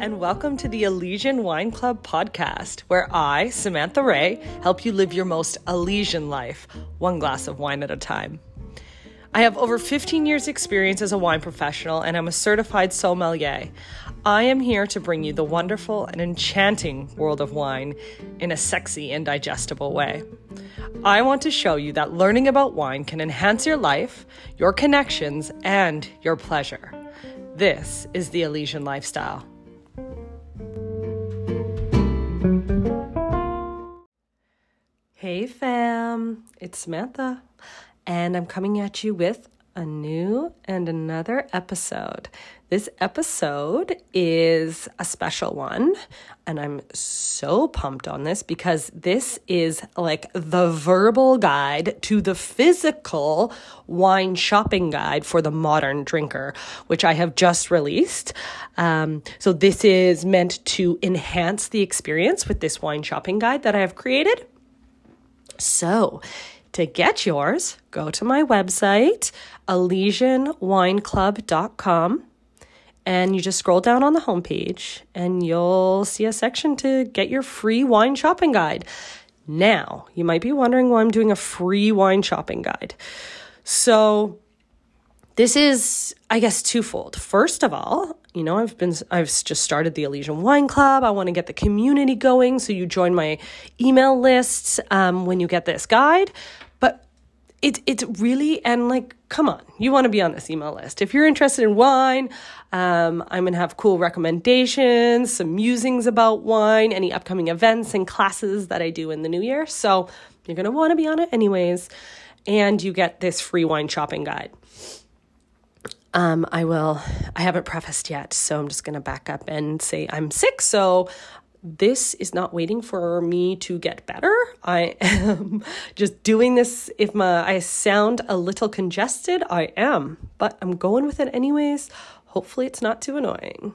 and welcome to the Elysian Wine Club podcast, where I, Samantha Ray, help you live your most Elysian life, one glass of wine at a time. I have over 15 years' experience as a wine professional, and I'm a certified sommelier. I am here to bring you the wonderful and enchanting world of wine in a sexy and digestible way. I want to show you that learning about wine can enhance your life, your connections, and your pleasure. This is the Elysian lifestyle. Hey fam, it's Samantha, and I'm coming at you with a new and another episode. This episode is a special one, and I'm so pumped on this because this is like the verbal guide to the physical wine shopping guide for the modern drinker, which I have just released. Um, so, this is meant to enhance the experience with this wine shopping guide that I have created. So, to get yours, go to my website, ElysianWineClub.com and you just scroll down on the homepage and you'll see a section to get your free wine shopping guide. Now, you might be wondering why I'm doing a free wine shopping guide. So, this is, I guess, twofold. First of all, you know, I've been, I've just started the Elysian Wine Club. I want to get the community going. So, you join my email lists um, when you get this guide But it, it's really, and like, come on, you want to be on this email list. If you're interested in wine, um, I'm going to have cool recommendations, some musings about wine, any upcoming events and classes that I do in the new year. So you're going to want to be on it anyways. And you get this free wine shopping guide. Um, I will, I haven't prefaced yet, so I'm just going to back up and say I'm sick. So this is not waiting for me to get better. I am just doing this. If my I sound a little congested, I am, but I'm going with it anyways. Hopefully, it's not too annoying.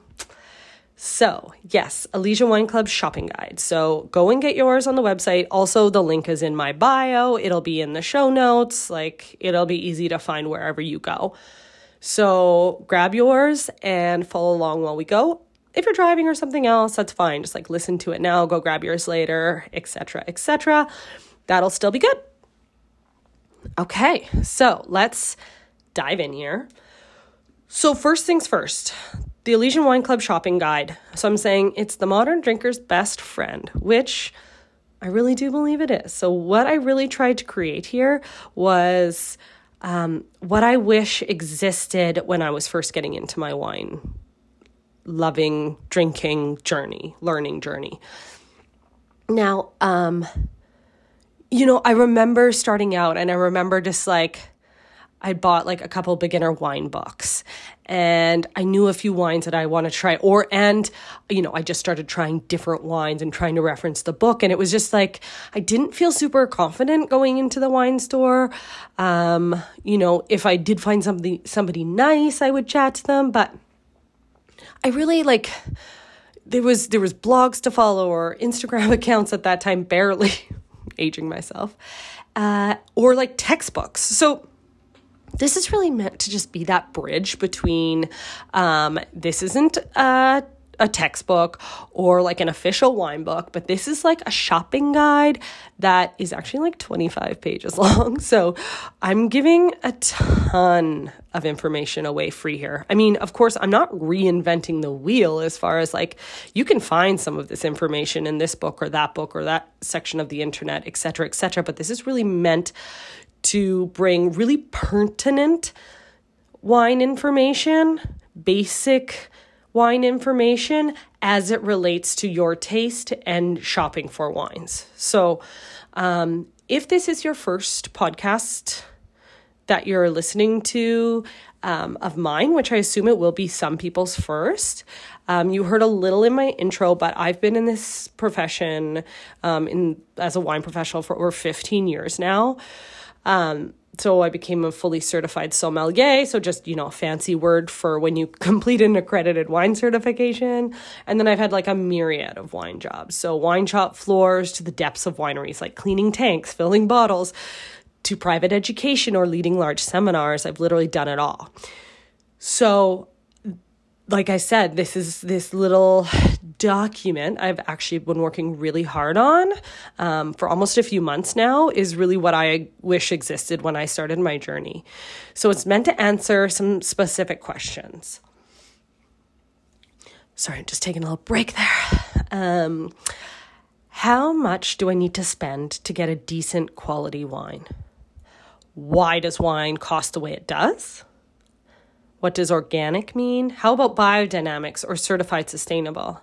So, yes, Elysian Wine Club shopping guide. So, go and get yours on the website. Also, the link is in my bio. It'll be in the show notes. Like, it'll be easy to find wherever you go. So, grab yours and follow along while we go if you're driving or something else, that's fine. Just like listen to it now, go grab yours later, etc., etc. That'll still be good. Okay, so let's dive in here. So, first things first, the Elysian Wine Club shopping guide. So, I'm saying it's the modern drinker's best friend, which I really do believe it is. So, what I really tried to create here was um, what I wish existed when I was first getting into my wine loving drinking journey, learning journey. Now, um, you know, I remember starting out and I remember just like I bought like a couple beginner wine books and I knew a few wines that I want to try or and you know, I just started trying different wines and trying to reference the book and it was just like I didn't feel super confident going into the wine store. Um, you know, if I did find somebody somebody nice, I would chat to them, but I really like there was there was blogs to follow or Instagram accounts at that time, barely aging myself, uh, or like textbooks. So this is really meant to just be that bridge between um, this isn't a a textbook or like an official wine book, but this is like a shopping guide that is actually like 25 pages long. So I'm giving a ton of information away free here. I mean, of course, I'm not reinventing the wheel as far as like you can find some of this information in this book or that book or that section of the internet, et cetera, et cetera. But this is really meant to bring really pertinent wine information, basic wine information as it relates to your taste and shopping for wines. So, um, if this is your first podcast that you're listening to um, of mine, which I assume it will be some people's first, um, you heard a little in my intro, but I've been in this profession um, in as a wine professional for over 15 years now. Um, so I became a fully certified sommelier. So just, you know, fancy word for when you complete an accredited wine certification. And then I've had like a myriad of wine jobs. So wine shop floors to the depths of wineries, like cleaning tanks, filling bottles, to private education or leading large seminars. I've literally done it all. So like I said, this is this little document I've actually been working really hard on um, for almost a few months now, is really what I wish existed when I started my journey. So it's meant to answer some specific questions. Sorry, I'm just taking a little break there. Um, how much do I need to spend to get a decent quality wine? Why does wine cost the way it does? What does organic mean? How about biodynamics or certified sustainable?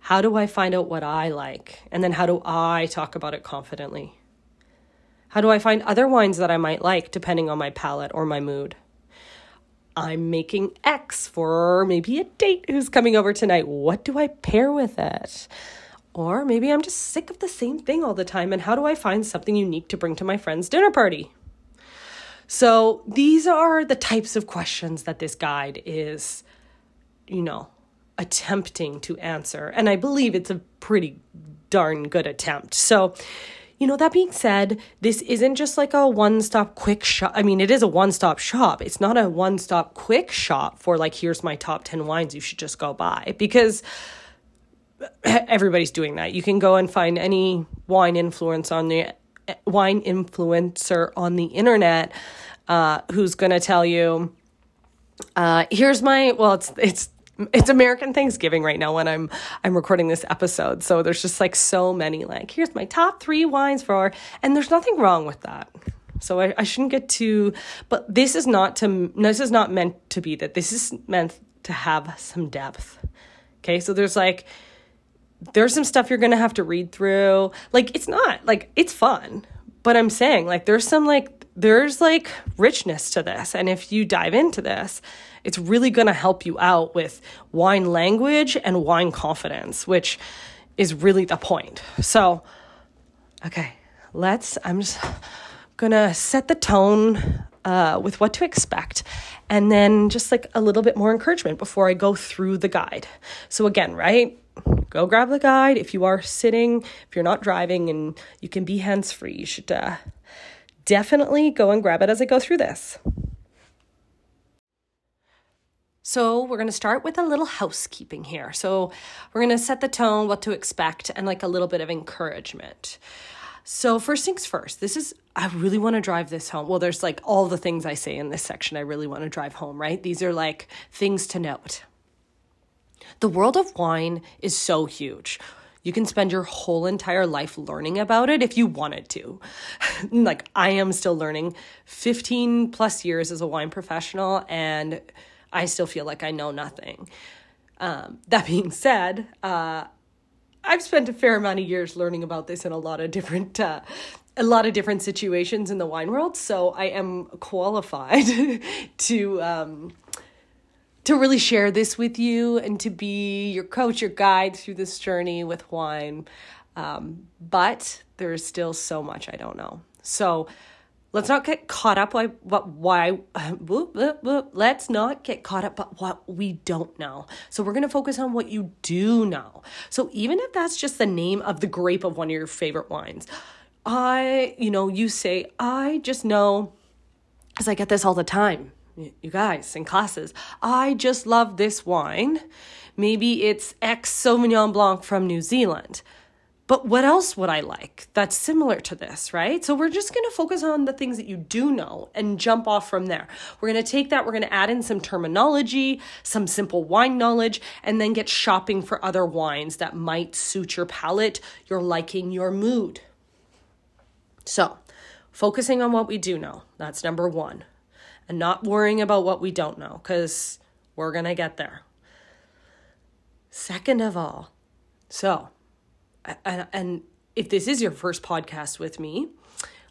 How do I find out what I like? And then how do I talk about it confidently? How do I find other wines that I might like depending on my palate or my mood? I'm making X for maybe a date who's coming over tonight. What do I pair with it? Or maybe I'm just sick of the same thing all the time, and how do I find something unique to bring to my friend's dinner party? So these are the types of questions that this guide is, you know, attempting to answer. And I believe it's a pretty darn good attempt. So, you know, that being said, this isn't just like a one stop quick shop. I mean, it is a one stop shop. It's not a one stop quick shop for like, here's my top 10 wines you should just go buy because everybody's doing that. You can go and find any wine influence on the wine influencer on the internet uh, who's going to tell you, uh, here's my, well, it's, it's, it's American Thanksgiving right now when I'm I'm recording this episode. So there's just like so many like here's my top three wines for and there's nothing wrong with that. So I, I shouldn't get too but this is not to this is not meant to be that. This is meant to have some depth. Okay, so there's like there's some stuff you're gonna have to read through. Like it's not like it's fun, but I'm saying like there's some like there's like richness to this, and if you dive into this, it's really gonna help you out with wine language and wine confidence, which is really the point. So, okay, let's. I'm just gonna set the tone uh, with what to expect and then just like a little bit more encouragement before I go through the guide. So, again, right? Go grab the guide. If you are sitting, if you're not driving and you can be hands free, you should uh, definitely go and grab it as I go through this. So, we're going to start with a little housekeeping here. So, we're going to set the tone, what to expect, and like a little bit of encouragement. So, first things first, this is, I really want to drive this home. Well, there's like all the things I say in this section I really want to drive home, right? These are like things to note. The world of wine is so huge. You can spend your whole entire life learning about it if you wanted to. like, I am still learning 15 plus years as a wine professional, and I still feel like I know nothing. Um, that being said, uh, I've spent a fair amount of years learning about this in a lot of different uh, a lot of different situations in the wine world, so I am qualified to um, to really share this with you and to be your coach, your guide through this journey with wine. Um, but there's still so much I don't know. So let's not get caught up by what why let's not get caught up by what we don't know so we're going to focus on what you do know so even if that's just the name of the grape of one of your favorite wines i you know you say i just know because i get this all the time you guys in classes, I just love this wine. Maybe it's X Sauvignon Blanc from New Zealand. But what else would I like that's similar to this, right? So we're just to focus on the things that you do know and jump off from there. We're to take that, we're to add in some terminology, some simple wine knowledge, and then get shopping for other wines that might suit your palate, your liking, your mood. So, focusing on what we do know. That's number one and not worrying about what we don't know because we're going to get there. Second of all, so, and, if this is your first podcast with me,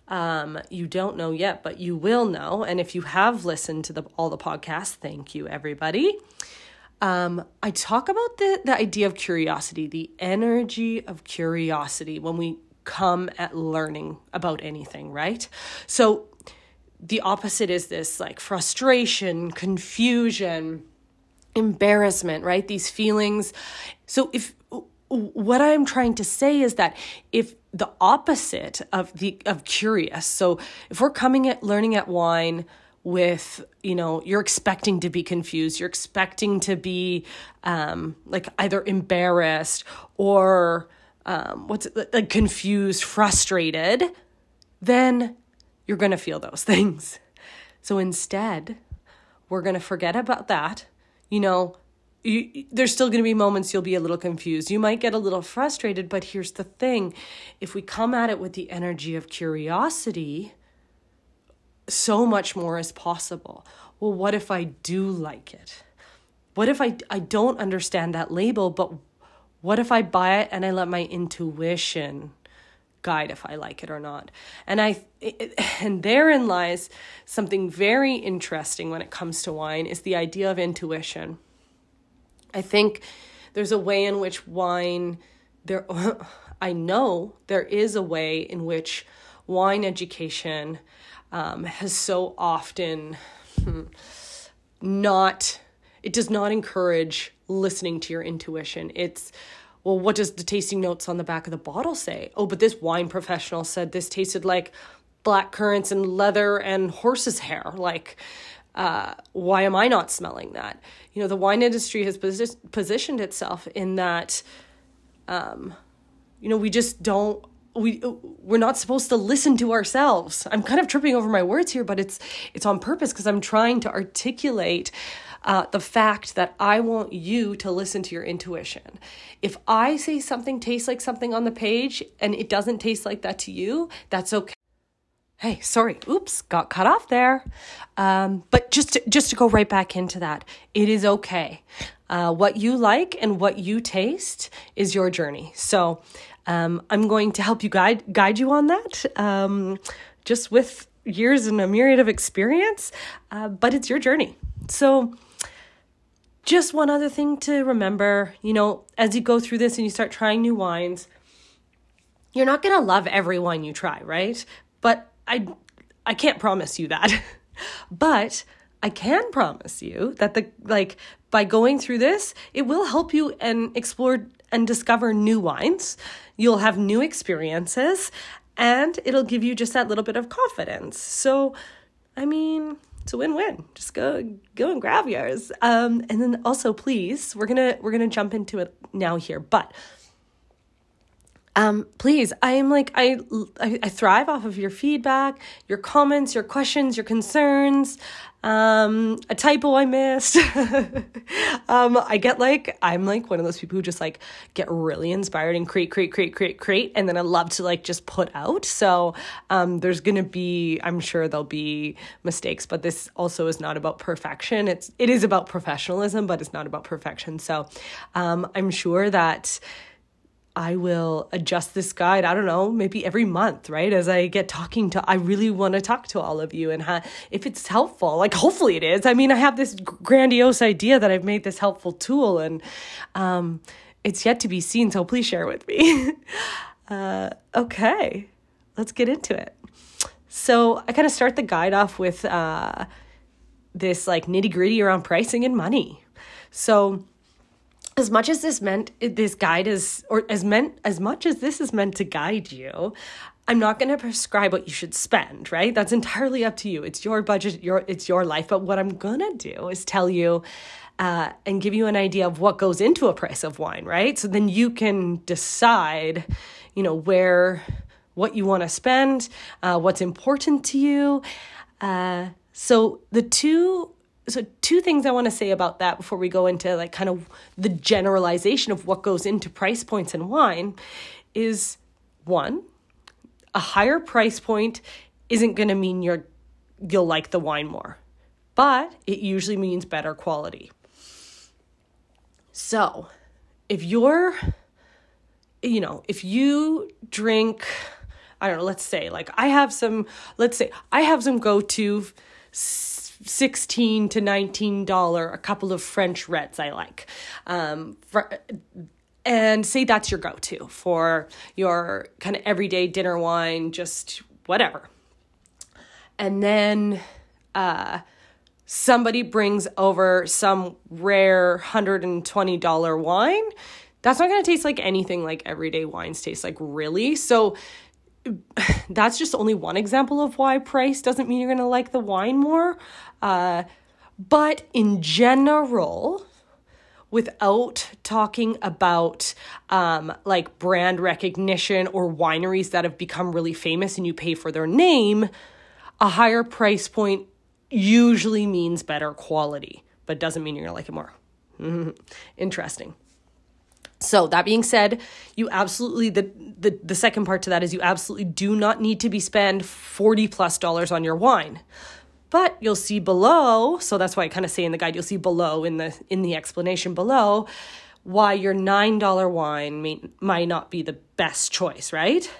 um, you don't know yet, but you will know. And if you have listened to the, all the podcasts, thank you, everybody. Um, I talk about the, the idea of curiosity, the energy of curiosity when we come at learning about anything, right? So the opposite is this like frustration, confusion, embarrassment, right? These feelings. So if what I'm trying to say is that if the opposite of the of curious, so if we're coming at learning at wine with you know you're expecting to be confused you're expecting to be um, like either embarrassed or um, what's it, like confused frustrated then you're going to feel those things so instead we're going to forget about that you know you, there's still going to be moments you'll be a little confused. You might get a little frustrated, but here's the thing if we come at it with the energy of curiosity, so much more is possible. Well, what if I do like it? What if I, I don't understand that label, but what if I buy it and I let my intuition guide if I like it or not? And I and therein lies something very interesting when it comes to wine is the idea of intuition. I think there's a way in which wine there I know there is a way in which wine education um, has so often hmm, not it does not encourage listening to your intuition it's well what does the tasting notes on the back of the bottle say? Oh but this wine professional said this tasted like black currants and leather and horse's hair. Like uh, why am i not smelling that? You know the wine industry has posi- positioned itself in that um, you know we just don't we we're not supposed to listen to ourselves. I'm kind of tripping over my words here, but it's it's on purpose because I'm trying to articulate uh, the fact that I want you to listen to your intuition. If I say something tastes like something on the page and it doesn't taste like that to you, that's okay. Hey, sorry, oops, got cut off there. Um, but just to, just to go right back into that, it is okay. Uh, what you like and what you taste is your journey. So um, I'm going to help you guide guide you on that, um, just with years and a myriad of experience. Uh, but it's your journey. So, just one other thing to remember, you know, as you go through this and you start trying new wines, you're not going to love every wine you try, right? But I I can't promise you that. but I can promise you that the like by going through this, it will help you and explore and discover new wines. You'll have new experiences and it'll give you just that little bit of confidence. So, I mean, it's a win-win. Just go go and grab yours. Um, and then also please, we're to we're to jump into it now here. But um, please, I am like I, I, thrive off of your feedback, your comments, your questions, your concerns. Um, a typo I missed. um, I get like I'm like one of those people who just like get really inspired and create, create, create, create, create, and then I love to like just put out. So um, there's gonna be, I'm sure there'll be mistakes, but this also is not about perfection. It's it is about professionalism, but it's not about perfection. So um, I'm sure that I will adjust this guide, I don't know, maybe every month, right? As I get talking to, I really want to talk to all of you and if it's helpful, like hopefully it is. I mean, I have this grandiose idea that I've made this helpful tool and um, it's yet to be seen, so please share with me. uh, okay, let's get into it. So I kind of start the guide off with uh, this like nitty gritty around pricing and money. So, as much as this meant this guide is or as meant as much as this is meant to guide you i'm not going to prescribe what you should spend right? That's entirely up to you. It's your budget your it's your life. But what i'm going to do is tell you uh, and give you an idea of what goes into a price of wine right? So then you can decide you know where what you want to spend uh, what's important to you. Uh, so the two so two things I want to say about that before we go into like kind of the generalization of what goes into price points in wine is one, a higher price point isn't going to mean you're you'll like the wine more, but it usually means better quality. So, if you're you know, if you drink I don't know, let's say like I have some let's say I have some go-to 16 to 19 dollar a couple of french reds i like. Um, for, and say that's your go-to for your kind of everyday dinner wine just whatever. And then uh, somebody brings over some rare $120 wine. That's not going to taste like anything like everyday wines taste like really. So that's just only one example of why price doesn't mean you're going to like the wine more. Uh, but in general, without talking about um, like brand recognition or wineries that have become really famous and you pay for their name, a higher price point usually means better quality, but doesn't mean you're going to like it more. Interesting. So that being said, you absolutely the, the the second part to that is you absolutely do not need to be spend 40 plus dollars on your wine. But you'll see below, so that's why I kind of say in the guide, you'll see below in the in the explanation below why your $9 wine may, might not be the best choice, right?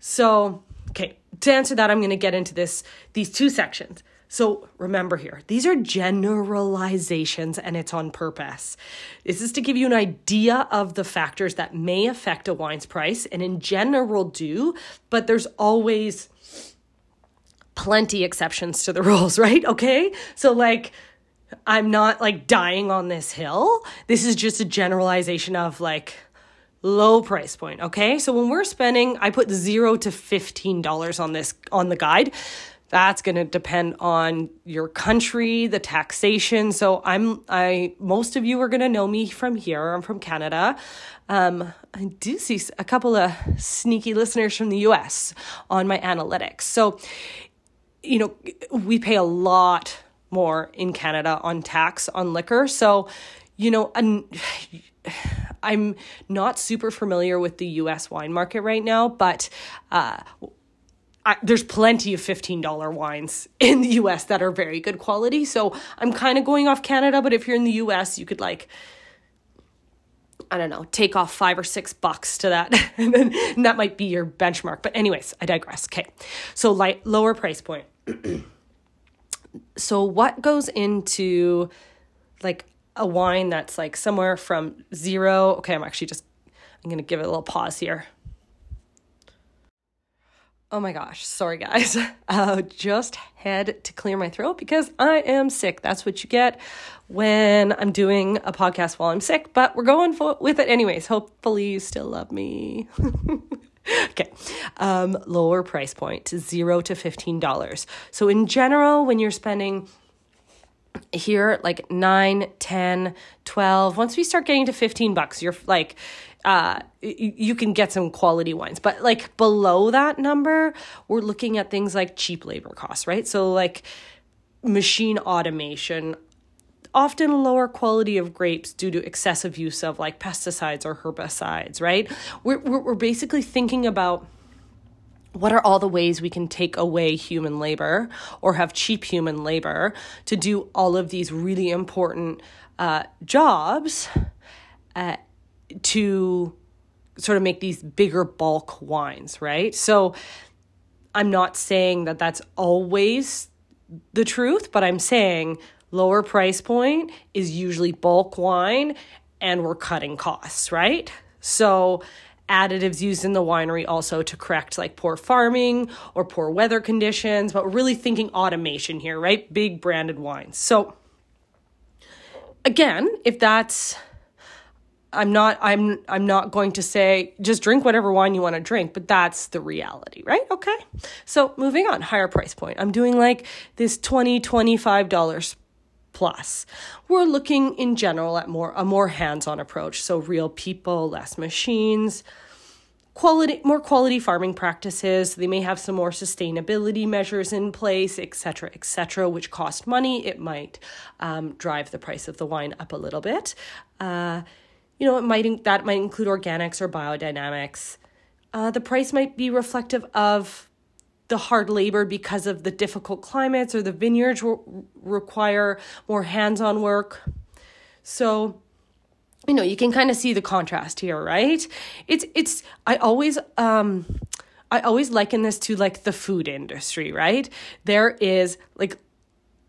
So, okay, to answer that, I'm going to get into this these two sections. So remember here, these are generalizations and it's on purpose. This is to give you an idea of the factors that may affect a wine's price and in general do, but there's always plenty exceptions to the rules, right? Okay? So like I'm not like dying on this hill. This is just a generalization of like low price point, okay? So when we're spending, I put 0 to $15 on this on the guide that's going to depend on your country the taxation. So i'm i most of you are going to know me from here. I'm from canada. Um, i do see a couple of sneaky listeners from the us on my analytics. So you know we pay a lot more in canada on tax on liquor. So you know and i'm not super familiar with the us wine market right now but uh, I, there's plenty of $15 wines in the US that are very good quality. So I'm kind of going off Canada, but if you're in the US, you could like, I don't know, take off five or six bucks to that. and, then, and that might be your benchmark. But, anyways, I digress. Okay. So, light, lower price point. so, what goes into like a wine that's like somewhere from zero? Okay, I'm actually just, I'm going to give it a little pause here. Oh my gosh, sorry guys. Uh, just had to clear my throat because I am sick. That's what you get when I'm doing a podcast while I'm sick, but we're going for, with it anyways. Hopefully, you still love me. okay, um, lower price point zero to $15. So, in general, when you're spending here like 9 10 12 once we start getting to 15 bucks you're like uh, you can get some quality wines. But like below that number, we're looking at things like cheap labor costs, right? So like machine automation, often lower quality of grapes due to excessive use of like pesticides or herbicides, right? We're, we're basically thinking about what are all the ways we can take away human labor or have cheap human labor to do all of these really important uh, jobs uh, to sort of make these bigger bulk wines, right? So I'm not saying that that's always the truth, but I'm saying lower price point is usually bulk wine and we're cutting costs, right? So additives used in the winery also to correct like poor farming or poor weather conditions, but we're really thinking automation here, right? Big branded wines. So again, if that's I'm not I'm I'm not going to say just drink whatever wine you want to drink, but that's the reality, right? Okay. So, moving on, higher price point. I'm doing like this 20 25 dollars plus. We're looking in general at more a more hands-on approach, so real people, less machines, quality more quality farming practices they may have some more sustainability measures in place etc etc which cost money it might um, drive the price of the wine up a little bit uh, you know, it might that might include organics or biodynamics. Uh, the price might be reflective of the hard labor because of the difficult climates, or the vineyards re- require more hands-on work. So, you know, you can kind of see the contrast here, right? It's it's I always um I always liken this to like the food industry, right? There is like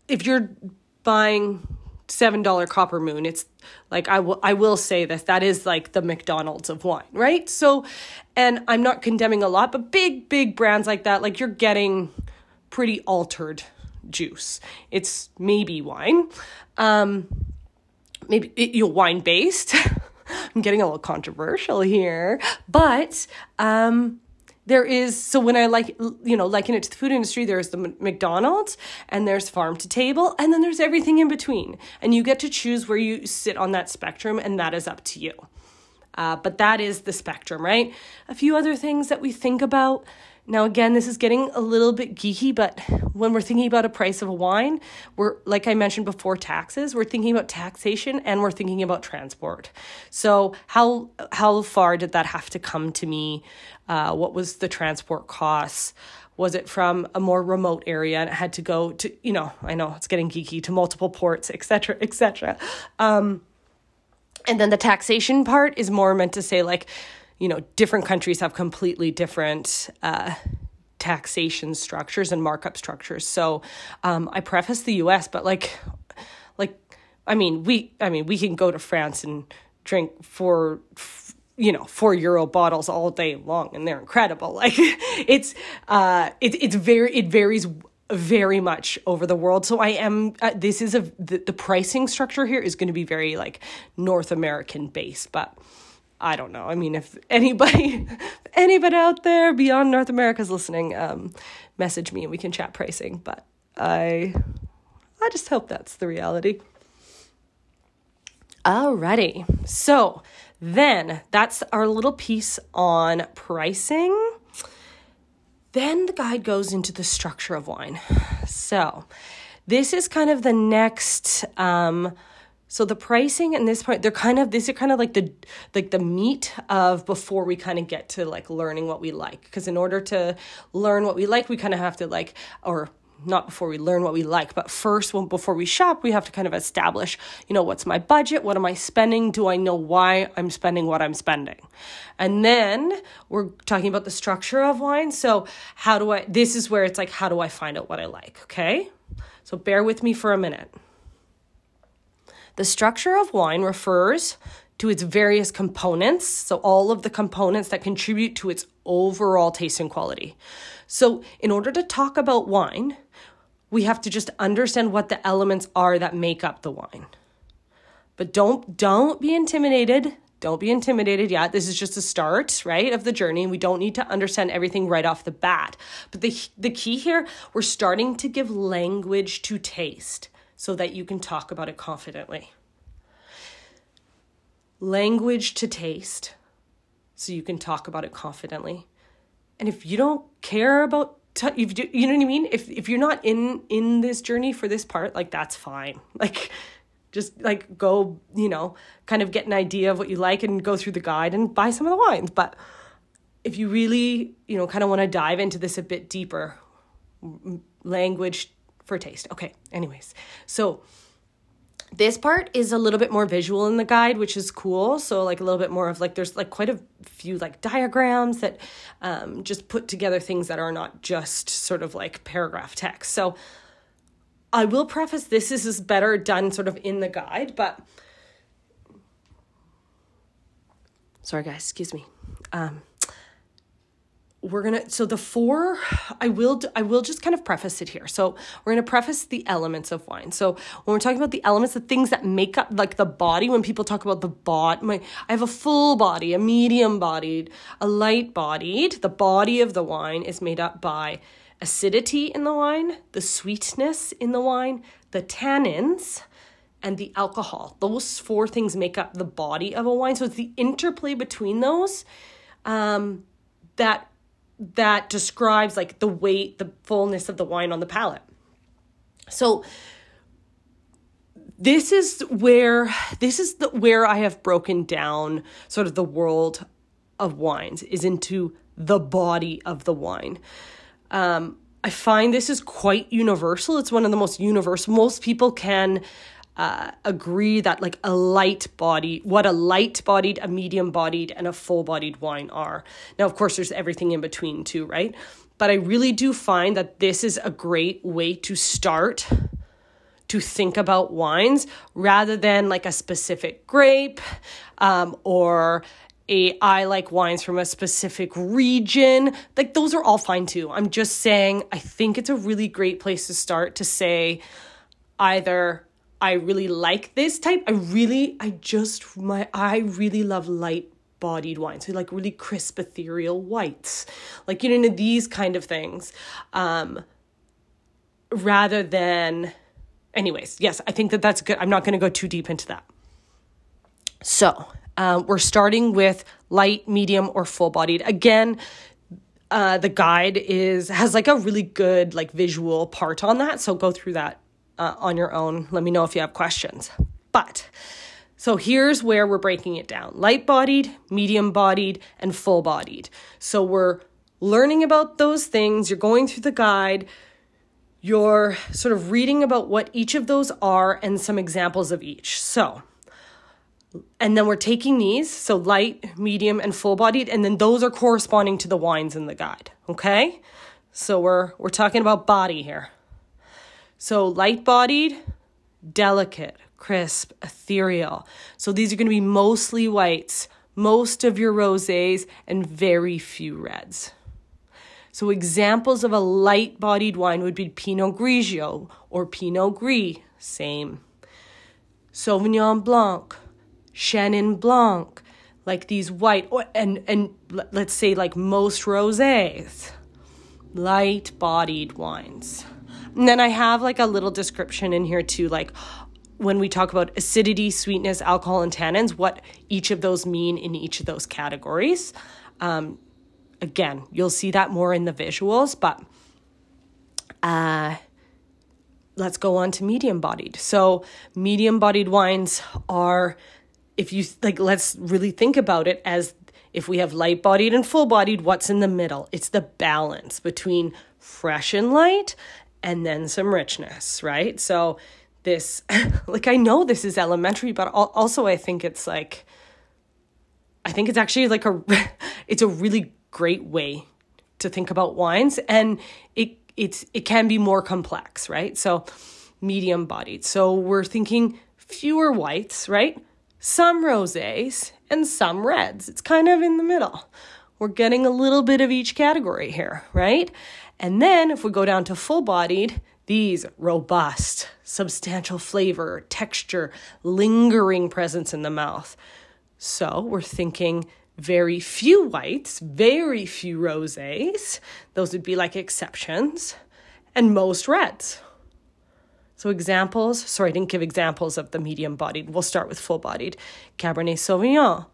if you're buying seven dollar copper moon it's like i will i will say this that is like the mcdonald's of wine right? So and i'm not condemning a lot but big big brands like that like you're getting pretty altered juice. It's maybe wine um maybe it, you know wine based i'm getting a little controversial here but um there is so when i like you know liken it to the food industry there's the mcdonald's and there's farm to table and then there's everything in between. And you get to choose where you sit on that spectrum and that is up to you. Uh, but that is the spectrum right? A few other things that we think about now, again, this is getting a little bit geeky, but when we're thinking about a price of a wine, we're, like I mentioned before, taxes, we're thinking about taxation and we're thinking about transport. So, how, how far did that have to come to me? Uh, what was the transport costs? Was it from a more remote area and it had to go to, you know, I know it's getting geeky, to multiple ports, etc., etc. Um, and then the taxation part is more meant to say, like, you know, different countries have completely different uh, taxation structures and markup structures. So um, I preface the U.S., but like, like, I mean, we, I mean, we can go to France and drink for, you know, four euro bottles all day long, and they're incredible. Like, it's, uh, it, it's very, it varies very much over the world. So I am. Uh, this is a the, the pricing structure here is going to be very like North American based, but I don't know. I mean, if anybody, anybody out there beyond North America is listening, um, message me and we can chat pricing. But I, I just hope that's the reality. Alrighty, so then that's our little piece on pricing. Then the guide goes into the structure of wine. So this is kind of the next. Um, so the pricing and this part, they're kind of these are kind of like the like the meat of before we kind of get to like learning what we like. Because in order to learn what we like, we kind of have to like or not before we learn what we like, but first, when, before we shop, we have to kind of establish, you know, what's my budget? What am I spending? Do I know why I'm spending what I'm spending? And then we're talking about the structure of wine. So, how do I, this is where it's like, how do I find out what I like? Okay. So, bear with me for a minute. The structure of wine refers to its various components, so all of the components that contribute to its overall taste and quality. So, in order to talk about wine, we have to just understand what the elements are that make up the wine. But don't don't be intimidated. Don't be intimidated yet. This is just a start, right, of the journey. We don't need to understand everything right off the bat. But the the key here, we're starting to give language to taste so that you can talk about it confidently. Language to taste so you can talk about it confidently. And if you don't care about t- if you, you know what I mean? If if you're not in in this journey for this part, like that's fine. Like just like go, you know, kind of get an idea of what you like and go through the guide and buy some of the wines. But if you really, you know, kind of want to dive into this a bit deeper, language for taste. Okay, anyways. So this part is a little bit more visual in the guide, which is cool. So like a little bit more of like there's like quite a few like diagrams that um, just put together things that are not just sort of like paragraph text. So I will preface this, this is better done sort of in the guide, but sorry guys, excuse me. Um, we're gonna so the four i will i will just kind of preface it here. So we're gonna preface the elements of wine. So when we're talking about the elements the things that make up like the body when people talk about the body my i have a full body a medium bodied a light bodied. The body of the wine is made up by acidity in the wine the sweetness in the wine the tannins and the alcohol. Those four things make up the body of a wine. So it's the interplay between those um, that that describes like the weight, the fullness of the wine on the palate. So this is where this is the where I have broken down sort of the world of wines is into the body of the wine. Um, I find this is quite universal. It's one of the most universal. Most people can uh, agree that like a light body, what a light bodied, a medium bodied, and a full bodied wine are. Now, of course, there's everything in between too, right? But I really do find that this is a great way to start to think about wines rather than like a specific grape um, or a I like wines from a specific region. Like those are all fine too. I'm just saying I think it's a really great place to start to say either I really like this type. I really, I just, my, I really love light bodied wines. So like really crisp ethereal whites. Like you know these kind of things. Um rather than anyways, yes, I think that that's good. I'm not going to go too deep into that. So, um, we're starting with light, medium, or full bodied. Again, uh, the guide is has like a really good like visual part on that. So go through that uh, on your own. Let me know if you have questions. But so here's where we're breaking it down: light bodied, medium bodied, and full bodied. So we're learning about those things. You're going through the guide. You're sort of reading about what each of those are and some examples of each. So and then we're taking these, so light, medium, and full bodied, and then those are corresponding to the wines in the guide. Okay? So we're we're talking about body here. So light bodied, delicate, crisp, ethereal. So these are going to be mostly whites, most of your rosés, and very few reds. So examples of a light bodied wine would be Pinot Grigio or Pinot Gris, same. Sauvignon Blanc, Chenin Blanc, like these white or, and and let's say like most rosés, light bodied wines. And then I have like a little description in here too, like when we talk about acidity, sweetness, alcohol, and tannins, what each of those mean in each of those categories. Um, again, you'll see that more in the visuals, but uh, let's go on to medium bodied. So, medium bodied wines are if you like let's really think about it as if we have light bodied and full bodied what's in the middle it's the balance between fresh and light and then some richness right so this like i know this is elementary but also i think it's like i think it's actually like a it's a really great way to think about wines and it it's it can be more complex right so medium bodied so we're thinking fewer whites right some rosés, and some reds. It's kind of in the middle. We're getting a little bit of each category here, right? And then if we go down to full bodied, these robust, substantial flavor, texture, lingering presence in the mouth. So we're thinking very few whites, very few rosés. Those would be like exceptions, and most reds. So, examples, sorry, I didn't give examples of the medium bodied. We'll start with full bodied Cabernet Sauvignon,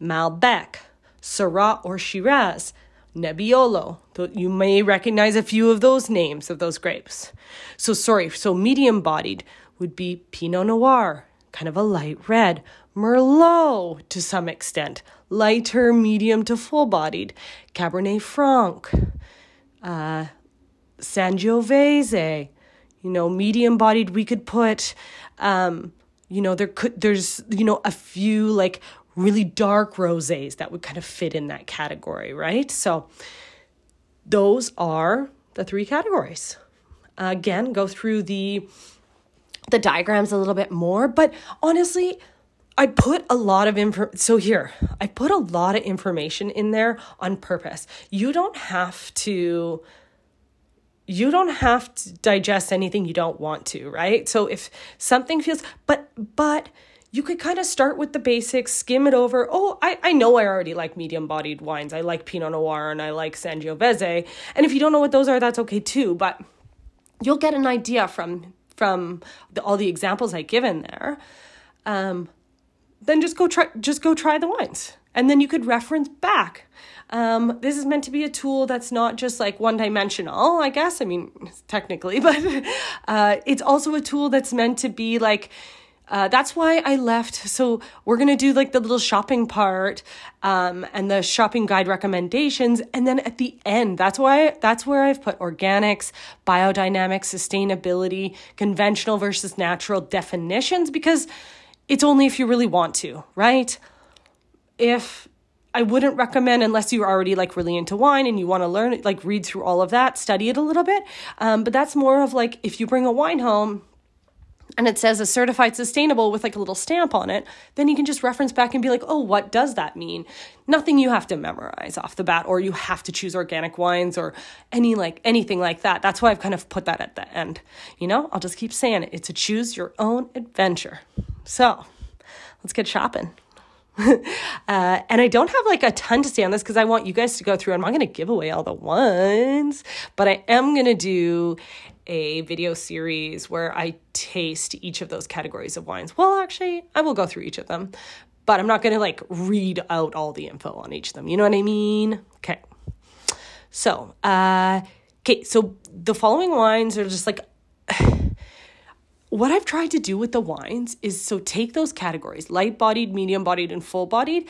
Malbec, Syrah or Shiraz, Nebbiolo. You may recognize a few of those names of those grapes. So, sorry, so medium bodied would be Pinot Noir, kind of a light red, Merlot to some extent, lighter, medium to full bodied, Cabernet Franc, uh, Sangiovese, you know, medium bodied, we could put, um, you know, there could, there's, you know, a few like really dark rosés that would kind of fit in that category, right? So those are the three categories. again, go through the the diagrams a little bit more, but honestly, I put a lot of info. So here, I put a lot of information in there on purpose. You don't have to you don't have to digest anything you don't want to, right? So if something feels, but, but, you could kind of start with the basics, skim it over. Oh, I, I know I already like medium bodied wines. I like Pinot Noir and I like Sangiovese. And if you don't know what those are, that's okay too. But you'll get an idea from from the, all the examples I given there. Um, then just go try just go try the wines, and then you could reference back. Um, this is meant to be a tool that's not just like one dimensional, I guess. I mean, technically, but uh, it's also a tool that's meant to be like, uh, that's why I left. So we're gonna do like the little shopping part um, and the shopping guide recommendations, and then at the end, that's why that's where I've put organics, biodynamic, sustainability, conventional versus natural definitions because it's only if you really want to, right? If I wouldn't recommend unless you're already like really into wine and you want to learn like read through all of that, study it a little bit. Um, but that's more of like if you bring a wine home and it says a certified sustainable with like a little stamp on it, then you can just reference back and be like, oh, what does that mean? Nothing you have to memorize off the bat, or you have to choose organic wines or any like anything like that. That's why I've kind of put that at the end. You know, I'll just keep saying it. It's a choose your own adventure. So let's get shopping. uh, and I don't have like a ton to say on this because I want you guys to go through. I'm not going to give away all the ones, but I am going to do a video series where I taste each of those categories of wines. Well, actually, I will go through each of them, but I'm not going to like read out all the info on each of them. You know what I mean? Okay. So, uh, okay, so the following wines are just like what I've tried to do with the wines is so take those categories light bodied, medium bodied, and full bodied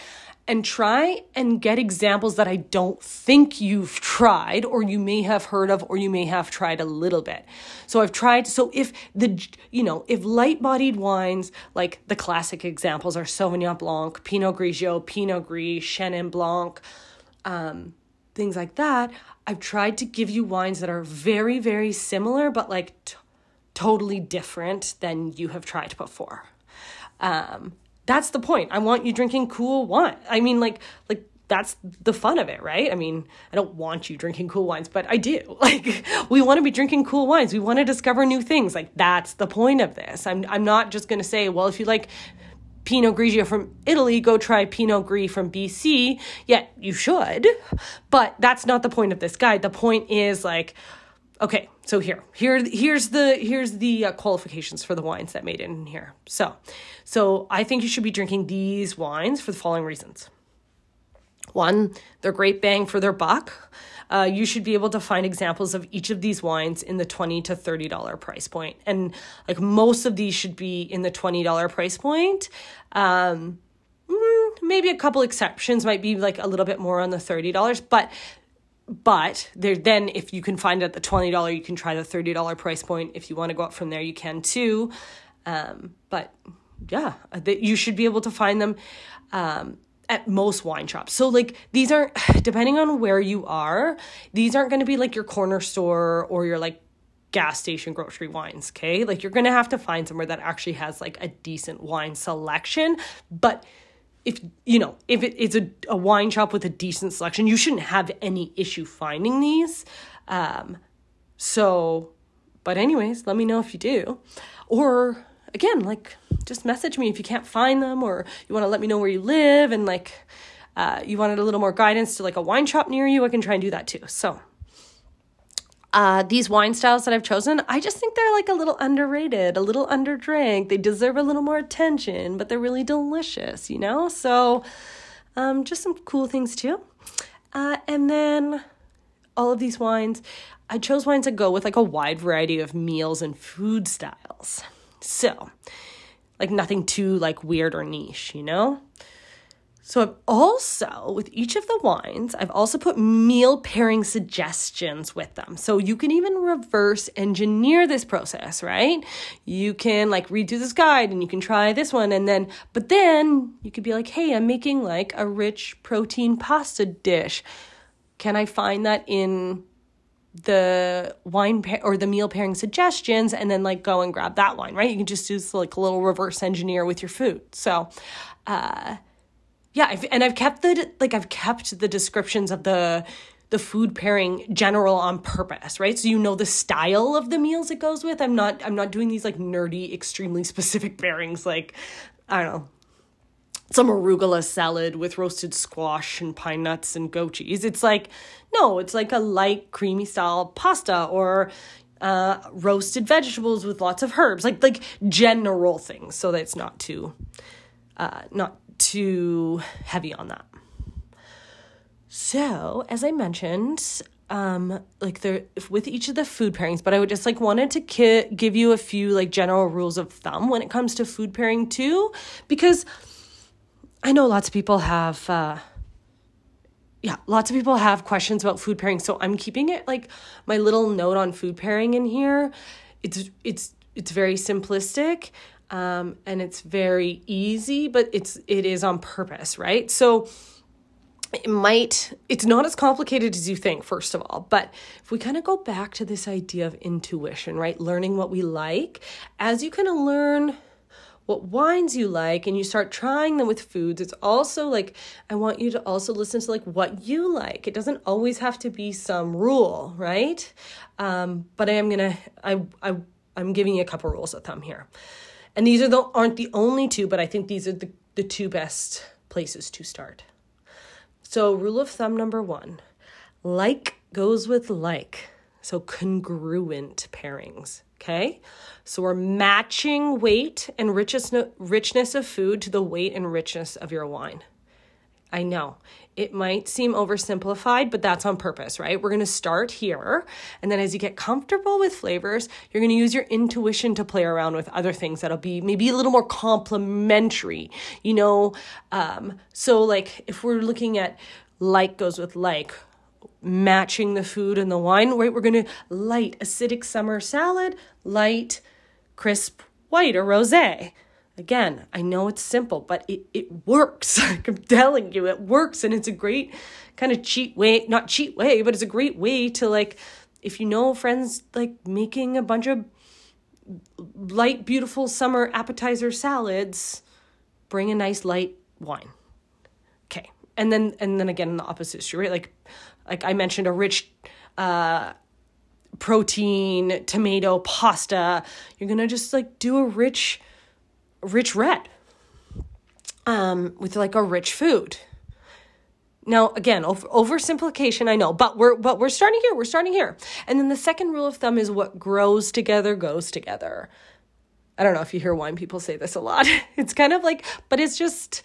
and try and get examples that I don't think you've tried or you may have heard of or you may have tried a little bit. So I've tried so if the you know, if light bodied wines like the classic examples are Sauvignon Blanc, Pinot Grigio, Pinot Gris, Chenin Blanc, um, things like that, I've tried to give you wines that are very very similar but like totally different than you have tried before. Um, that's the point. I want you drinking cool wine. I mean, like, like that's the fun of it, right? I mean, I don't want you drinking cool wines, but I do. Like, we want to be drinking cool wines. We want to discover new things. Like, that's the point of this. I'm, I'm not just going to say, well, if you like Pinot Grigio from Italy, go try Pinot Gris from BC. Yeah, you should, but that's not the point of this guide. The point is like, Okay, so here, here, here's the here's the uh, qualifications for the wines that made it in here. So, so I think you should be drinking these wines for the following reasons. One, they're great bang for their buck. Uh, you should be able to find examples of each of these wines in the twenty to thirty dollar price point, and like most of these should be in the twenty dollar price point. Um, mm, maybe a couple exceptions might be like a little bit more on the thirty dollars, but but there then if you can find at the $20 you can try the $30 price point. If you want to go up from there you can too. Um, but yeah that you should be able to find them um, at most wine shops. So like these aren't depending on where you are these aren't going to be like your corner store or your like gas station grocery wines okay? Like you're going to have to find somewhere that actually has like a decent wine selection. But if you know if it, it's a, a wine shop with a decent selection you shouldn't have any issue finding these. Um, so but anyways let me know if you do. Or again like just message me if you can't find them or you want to let me know where you live and like uh, you wanted a little more guidance to like a wine shop near you i can try and do that too. So uh, these wine styles that I've chosen, I just think they're like a little underrated, a little underdrank. They deserve a little more attention, but they're really delicious, you know? So, um, just some cool things too. Uh, and then all of these wines, I chose wines that go with like a wide variety of meals and food styles. So, like nothing too like weird or niche, you know? So I've also, with each of the wines, I've also put meal pairing suggestions with them. So you can even reverse engineer this process, right? You can like read through this guide and you can try this one and then, but then you could be like, hey, I'm making like a rich protein pasta dish. Can I find that in the wine pair or the meal pairing suggestions and then like go and grab that wine, right? You can just do this like a little reverse engineer with your food. So, uh, yeah, I've, and I've kept the like I've kept the descriptions of the the food pairing general on purpose, right? So you know the style of the meals it goes with. I'm not I'm not doing these like nerdy, extremely specific pairings like I don't know. Some arugula salad with roasted squash and pine nuts and goat cheese. It's like no, it's like a light creamy style pasta or uh, roasted vegetables with lots of herbs, like like general things, so that it's not too uh, not too heavy on that. So, as I mentioned, um, like there with each of the food pairings, but I would just like wanted to ki- give you a few like general rules of thumb when it comes to food pairing too, because I know lots of people have. Uh, yeah, lots of people have questions about food pairing, so I'm keeping it like my little note on food pairing in here. It's it's it's very simplistic um, and it's very easy, but it's it is on purpose, right? So it might it's not as complicated as you think first of all. But if we kind of go back to this idea of intuition right? Learning what we like. As you kind of learn what wines you like and you start trying them with foods it's also like i want you to also listen to like what you like. It doesn't always have to be some rule right? Um, but i am gonna i i i'm giving you a couple rules of thumb here and these are the aren't the only two, but I think these are the, the two best places to start. So, rule of thumb number one like goes with like. So, congruent pairings. Okay. So, we're matching weight and richness, richness of food to the weight and richness of your wine. I know it might seem oversimplified, but that's on purpose, right? We're going to start here. And then as you get comfortable with flavors, you're going to use your intuition to play around with other things that'll be maybe a little more complementary, you know? Um, so, like, if we're looking at like goes with like, matching the food and the wine, right? We're going to light acidic summer salad, light crisp white or rosé Again, I know it's simple, but it, it works. I'm telling you, it works. And it's a great kind of cheat way, not cheat way, but it's a great way to like, if you know friends like making a bunch of light, beautiful summer appetizer salads, bring a nice light wine. Okay. And then, and then again, the opposite issue, right? Like, like I mentioned, a rich, uh, protein tomato pasta. You're gonna just like do a rich, rich red um, with like a rich food. Now, again, over, oversimplification, I know, but we're but we're starting here. We're starting here. And then the second rule of thumb is what grows together goes together. I don't know if you hear wine people say this a lot. It's kind of like, but it's just,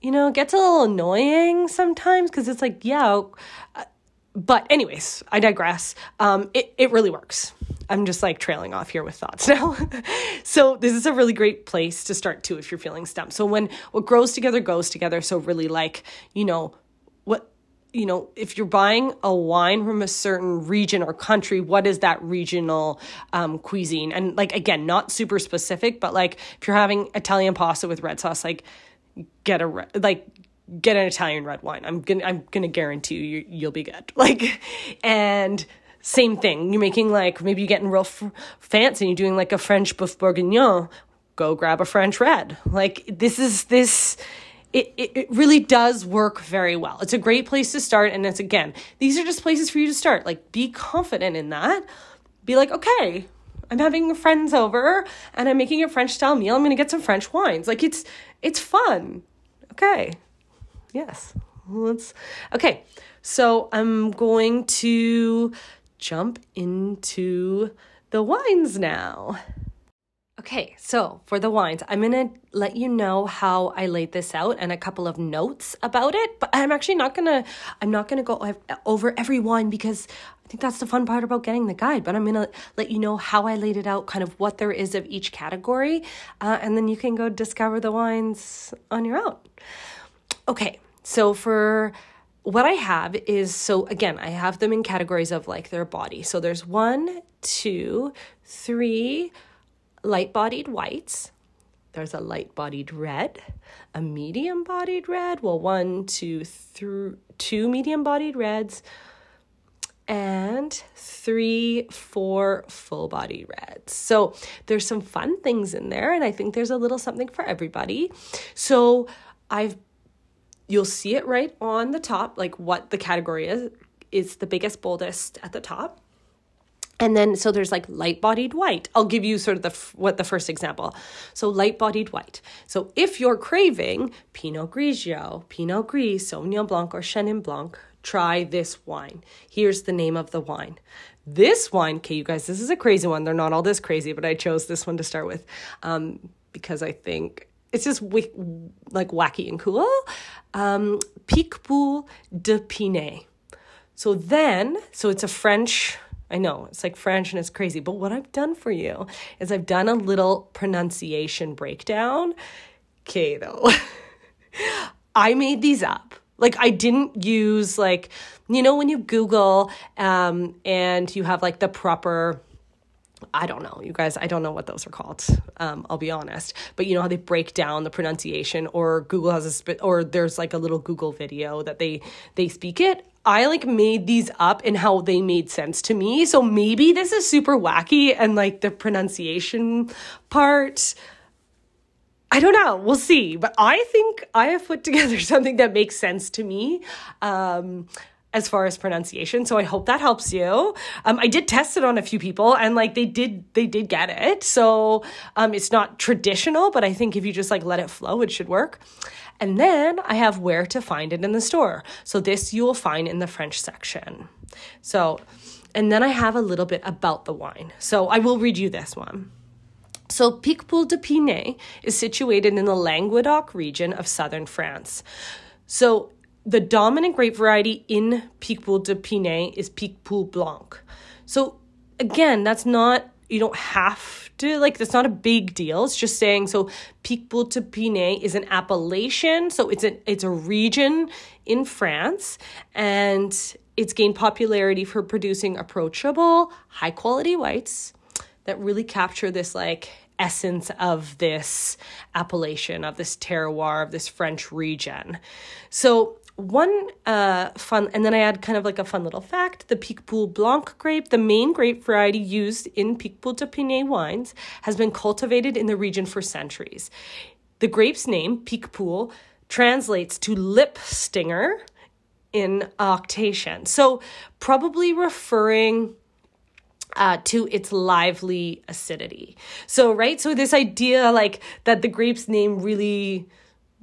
you know, it gets a little annoying sometimes because it's like, yeah, but anyways, I digress. Um, it, it really works. I'm just like trailing off here with thoughts now. so this is a really great place to start too if you're feeling stumped. So when what grows together goes together. So really like, you know, what you know, if you're buying a wine from a certain region or country, what is that regional um, cuisine? And like again, not super specific, but like if you're having Italian pasta with red sauce, like get a like get an Italian red wine. I'm gonna I'm gonna guarantee you you'll be good. Like, and same thing. You're making like maybe you're getting real f- fancy. You're doing like a French boeuf bourguignon. Go grab a French red. Like this is this. It, it, it really does work very well. It's a great place to start. And it's again, these are just places for you to start. Like, be confident in that. Be like, okay, I'm having friends over and I'm making a French style meal. I'm going to get some French wines. Like, it's, it's fun. Okay. Yes. Let's okay. So I'm going to jump into the wines now. Okay, so for the wines, I'm gonna let you know how I laid this out and a couple of notes about it. But I'm actually not gonna, I'm not gonna go over every wine because I think that's the fun part about getting the guide. But I'm gonna let you know how I laid it out, kind of what there is of each category, uh, and then you can go discover the wines on your own. Okay, so for what I have is so again, I have them in categories of like their body. So there's one, two, three light bodied whites. There's a light bodied red, a medium bodied red. Well, one, two, three, two medium bodied reds, and three, four full body reds. So there's some fun things in there, and I think there's a little something for everybody. So I've you'll see it right on the top, like what the category is. Is the biggest, boldest at the top. And then, so there's like light bodied white. I'll give you sort of the what the first example. So light bodied white. So if you're craving Pinot Grigio, Pinot Gris, Sauvignon Blanc, or Chenin Blanc, try this wine. Here's the name of the wine. This wine, okay, you guys, this is a crazy one. They're not all this crazy, but I chose this one to start with um, because I think it's just w- like wacky and cool. Um, Picpoul de Pinet. So then, so it's a French, I know it's like French and it's crazy, but what I've done for you is I've done a little pronunciation breakdown. Okay, though. I made these up. Like I didn't use like, you know, when you Google um, and you have like the proper I don't know, you guys, I don't know what those are called. Um, I'll be honest. But you know how they break down the pronunciation or Google has a spit or there's like a little Google video that they they speak it. I like made these up and how they made sense to me. So maybe this is super wacky and like the pronunciation part I don't know. We'll see. But I think I have put together something that makes sense to me. Um, as far as pronunciation. So I hope that helps you. Um, I did test it on a few people and like they did, they did get it. So um, it's not traditional, but I think if you just like let it flow, it should work. And then I have where to find it in the store. So this you will find in the French section. So, and then I have a little bit about the wine. So I will read you this one. So, Picpoul de Pinet is situated in the Languedoc region of southern France. So, the dominant grape variety in Picpoul de Pinet is Picpoul Blanc. So again, that's not you don't have to like that's not a big deal. It's just saying so Picpoul de Pinet is an appellation, so it's a it's a region in France and it's gained popularity for producing approachable, high quality whites that really capture this like essence of this appellation, of this terroir, of this French region. So one uh, fun, and then I add kind of like a fun little fact the Picpoul Blanc grape, the main grape variety used in Picpoul de Pinet wines, has been cultivated in the region for centuries. The grape's name, Picpoul, translates to lip stinger in Occitan. So, probably referring uh, to its lively acidity. So, right? So, this idea like that the grape's name really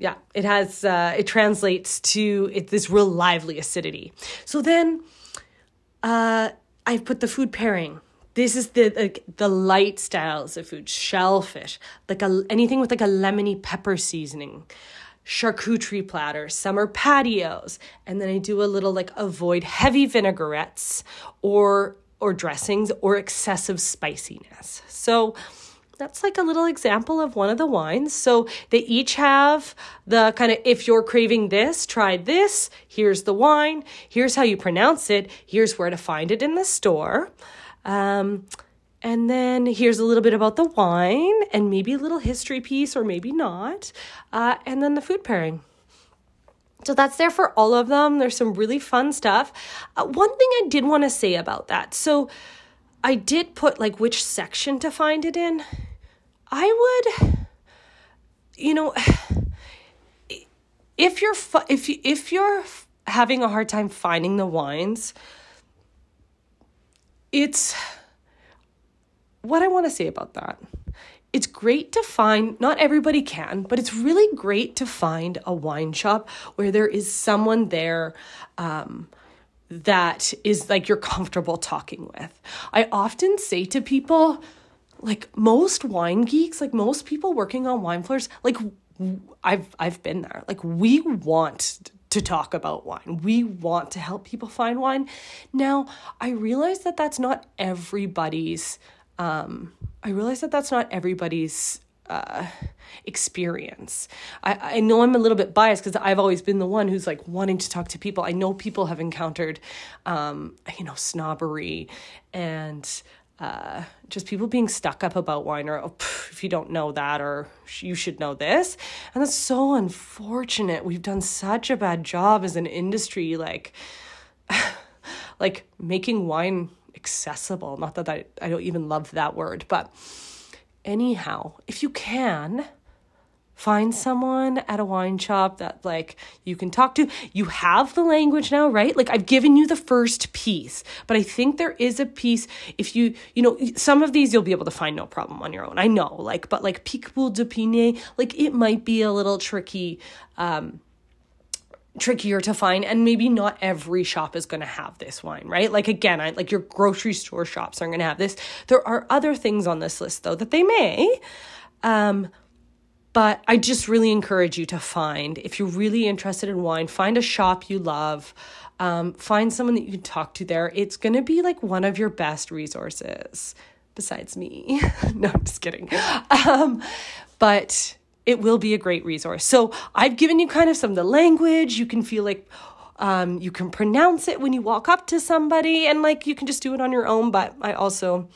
yeah, it has uh, it translates to it, this real lively acidity. So then, uh, I've put the food pairing. This is the like the light styles of food: shellfish, like a anything with like a lemony pepper seasoning, charcuterie platters, summer patios, and then I do a little like avoid heavy vinaigrettes or or dressings or excessive spiciness. So that's like a little example of one of the wines. So they each have the kind of if you're craving this, try this. Here's the wine. Here's how you pronounce it. Here's where to find it in the store. Um, and then here's a little bit about the wine and maybe a little history piece or maybe not. Uh, and then the food pairing. So that's there for all of them. There's some really fun stuff. Uh, one thing I did want to say about that. So I did put like which section to find it in. I would, you know, if you're if you if you're having a hard time finding the wines, it's what I want to say about that. It's great to find, not everybody can, but it's really great to find a wine shop where there is someone there um, that is like you're comfortable talking with. I often say to people, like most wine geeks, like most people working on wine floors, like I've I've been there. Like we want to talk about wine. We want to help people find wine. Now, I realize that that's not everybody's um I realize that that's not everybody's uh, experience. I, I know I'm a little bit biased because I've always been the one who's like wanting to talk to people. I know people have encountered, um, you know, snobbery and uh, just people being stuck up about wine or oh, if you don't know that or you should know this. And that's so unfortunate. We've done such a bad job as an industry like like making wine accessible. Not that I, I don't even love that word but anyhow if you can find someone at a wine shop that like you can talk to. You have the language now right? Like i've given you the first piece but i think there is a piece if you you know some of these you'll be able to find no problem on your own i know like but like Picpoul de Pinet like it might be a little tricky um trickier to find and maybe not every shop is going to have this wine right? Like again i like your grocery store shops aren't going to have this. There are other things on this list though that they may um but I just really encourage you to find, if you're really interested in wine, find a shop you love. Um, find someone that you can talk to there. It's going to be like one of your best resources besides me. no, I'm just kidding. Um, but it will be a great resource. So I've given you kind of some of the language. You can feel like um, you can pronounce it when you walk up to somebody and like you can just do it on your own. But I also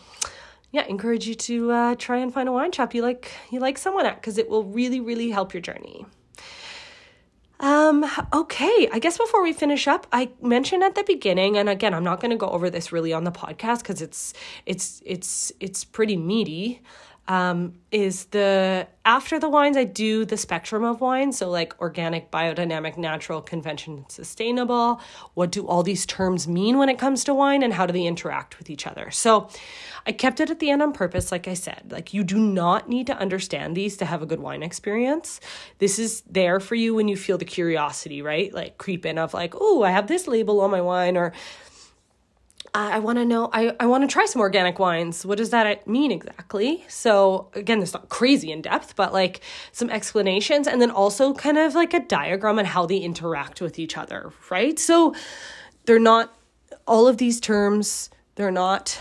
yeah, encourage you to uh, try and find a wine shop you like you like someone at because it will really really help your journey. Um, okay, I guess before we finish up, I mentioned at the beginning, and again, I'm not going to go over this really on the podcast because it's it's it's it's pretty meaty. Um, is the after the wines, I do the spectrum of wines. So, like organic, biodynamic, natural, convention, sustainable. What do all these terms mean when it comes to wine and how do they interact with each other? So, I kept it at the end on purpose, like I said. Like, you do not need to understand these to have a good wine experience. This is there for you when you feel the curiosity, right? Like, creep in of, like, oh, I have this label on my wine, or I want to know, I, I want to try some organic wines. What does that mean exactly? So, again, it's not crazy in depth, but like some explanations and then also kind of like a diagram on how they interact with each other, right? So, they're not, all of these terms, they're not,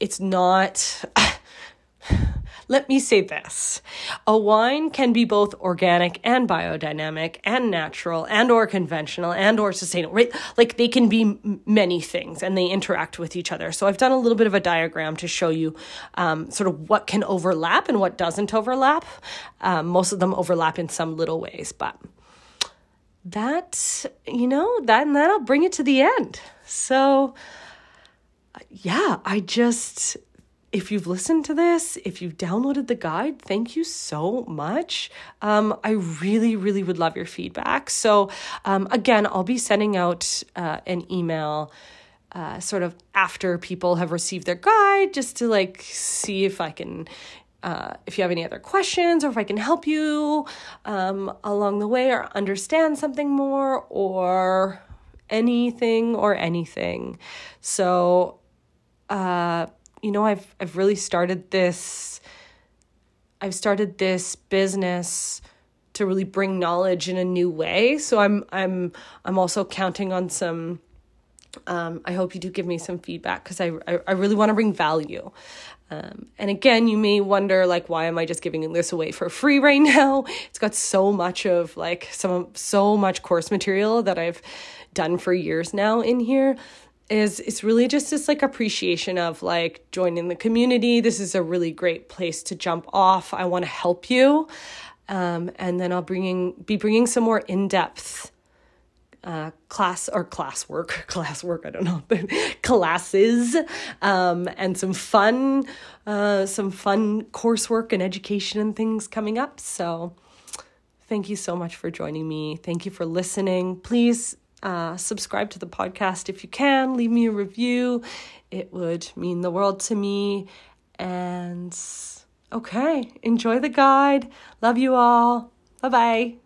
it's not. Let me say this. A wine can be both organic and biodynamic and natural and or conventional and or sustainable, right? Like they can be many things and they interact with each other. So I've done a little bit of a diagram to show you um, sort of what can overlap and what doesn't overlap. Um, most of them overlap in some little ways, but that, you know, that and that'll bring it to the end. So yeah, I just if you've listened to this, if you've downloaded the guide, thank you so much. Um, I really, really would love your feedback. So, um, again, I'll be sending out uh, an email. Uh, sort of after people have received their guide, just to like see if I can, uh, if you have any other questions or if I can help you um, along the way or understand something more or anything or anything. So, uh, you know, I've I've really started this I've started this business to really bring knowledge in a new way. So I'm I'm I'm also counting on some um, I hope you do give me some feedback because I, I, I really want to bring value. Um, and again, you may wonder like, why am I just giving this away for free right now? It's got so much of like some so much course material that I've done for years now in here is it's really just this like appreciation of like joining the community. This is a really great place to jump off. I want to help you. Um, and then I'll bringing be bringing some more in depth uh, class or classwork, classwork. I don't know, but classes, um, and some fun, uh, some fun coursework and education and things coming up. So, thank you so much for joining me. Thank you for listening. Please uh, subscribe to the podcast if you can. Leave me a review. It would mean the world to me. And okay, enjoy the guide. Love you all. Bye bye.